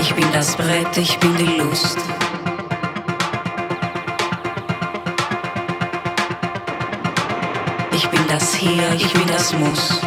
Ich bin das Brett, ich bin die Lust. Ich bin das Hier, ich bin das Muss.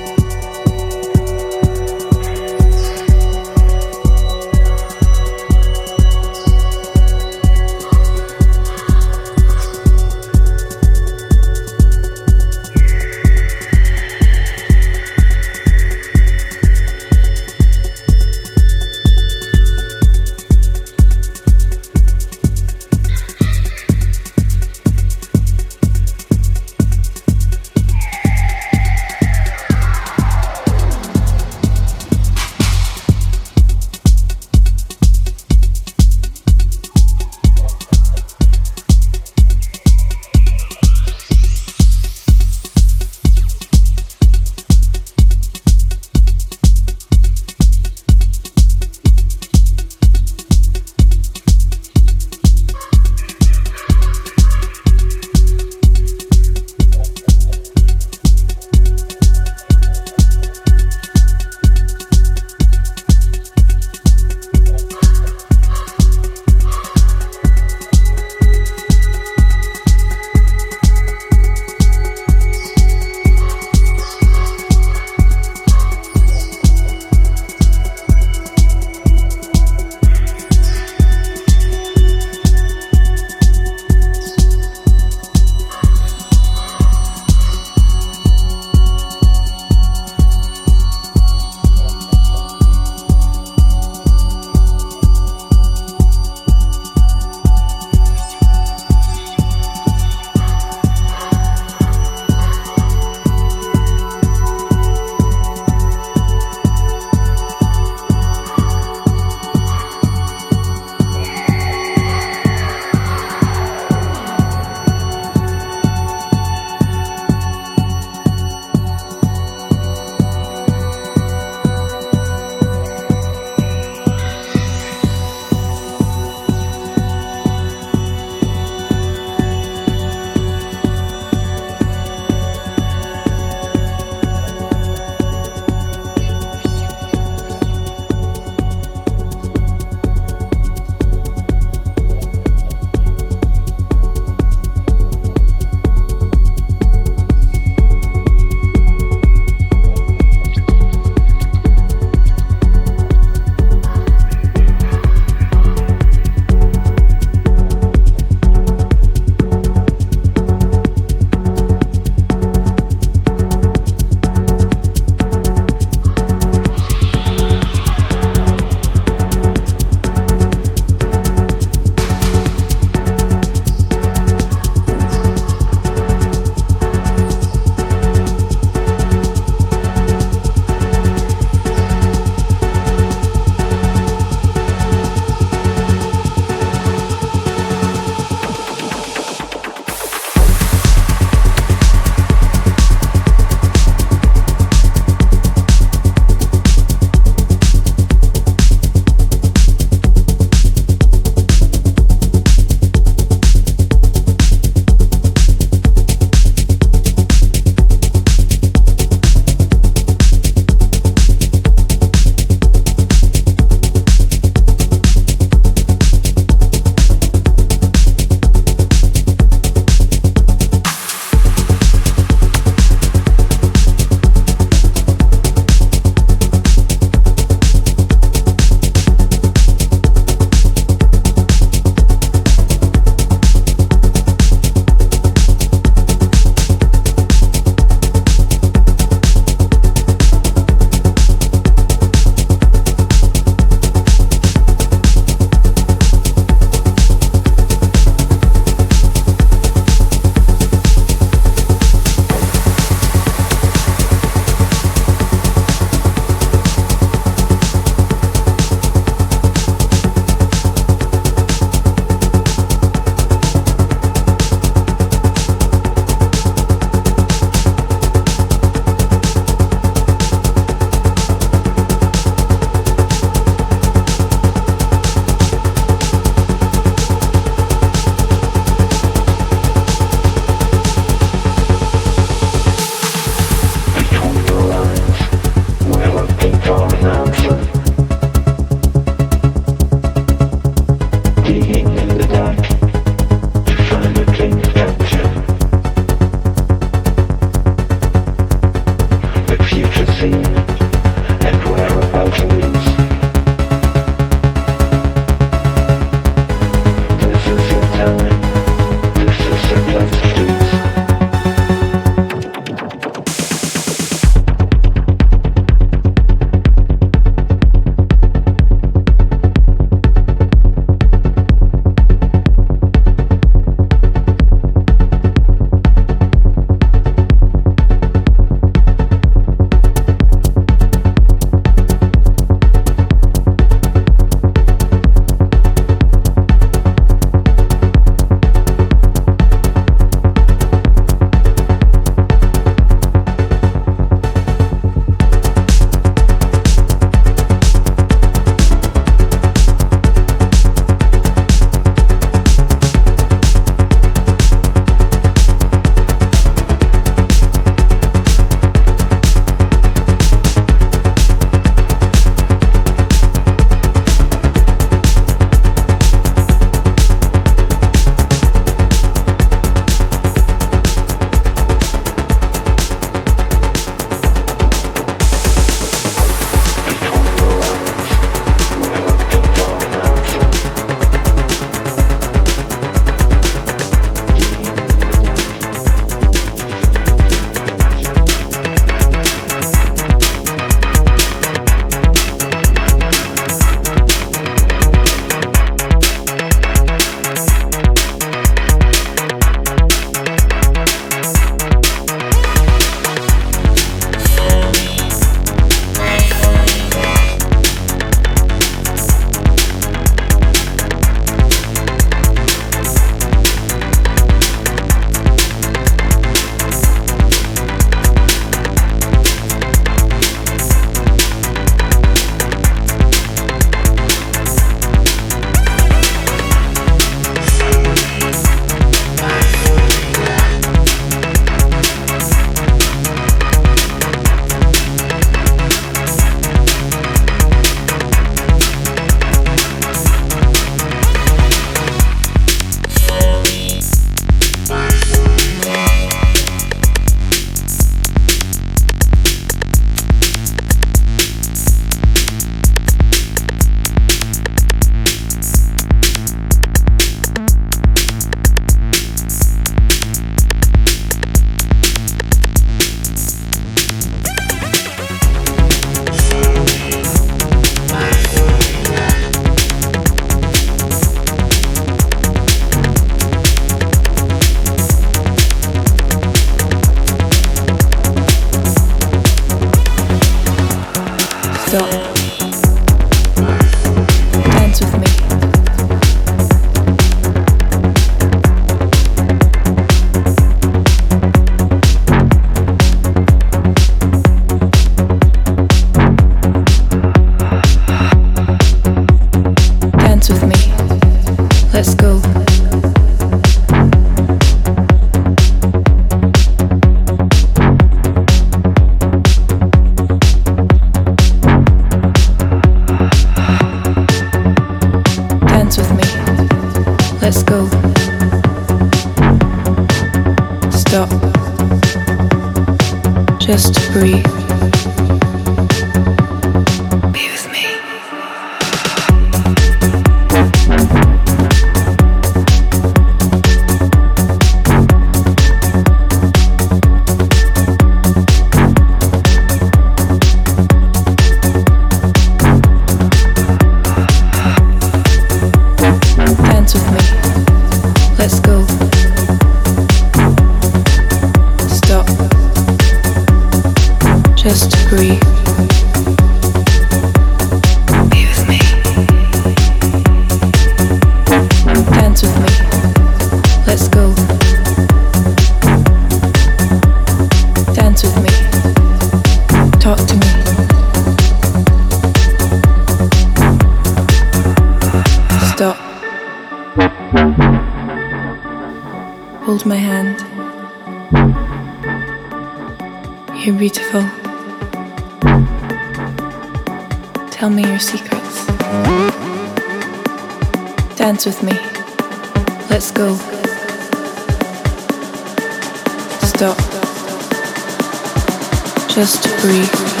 free.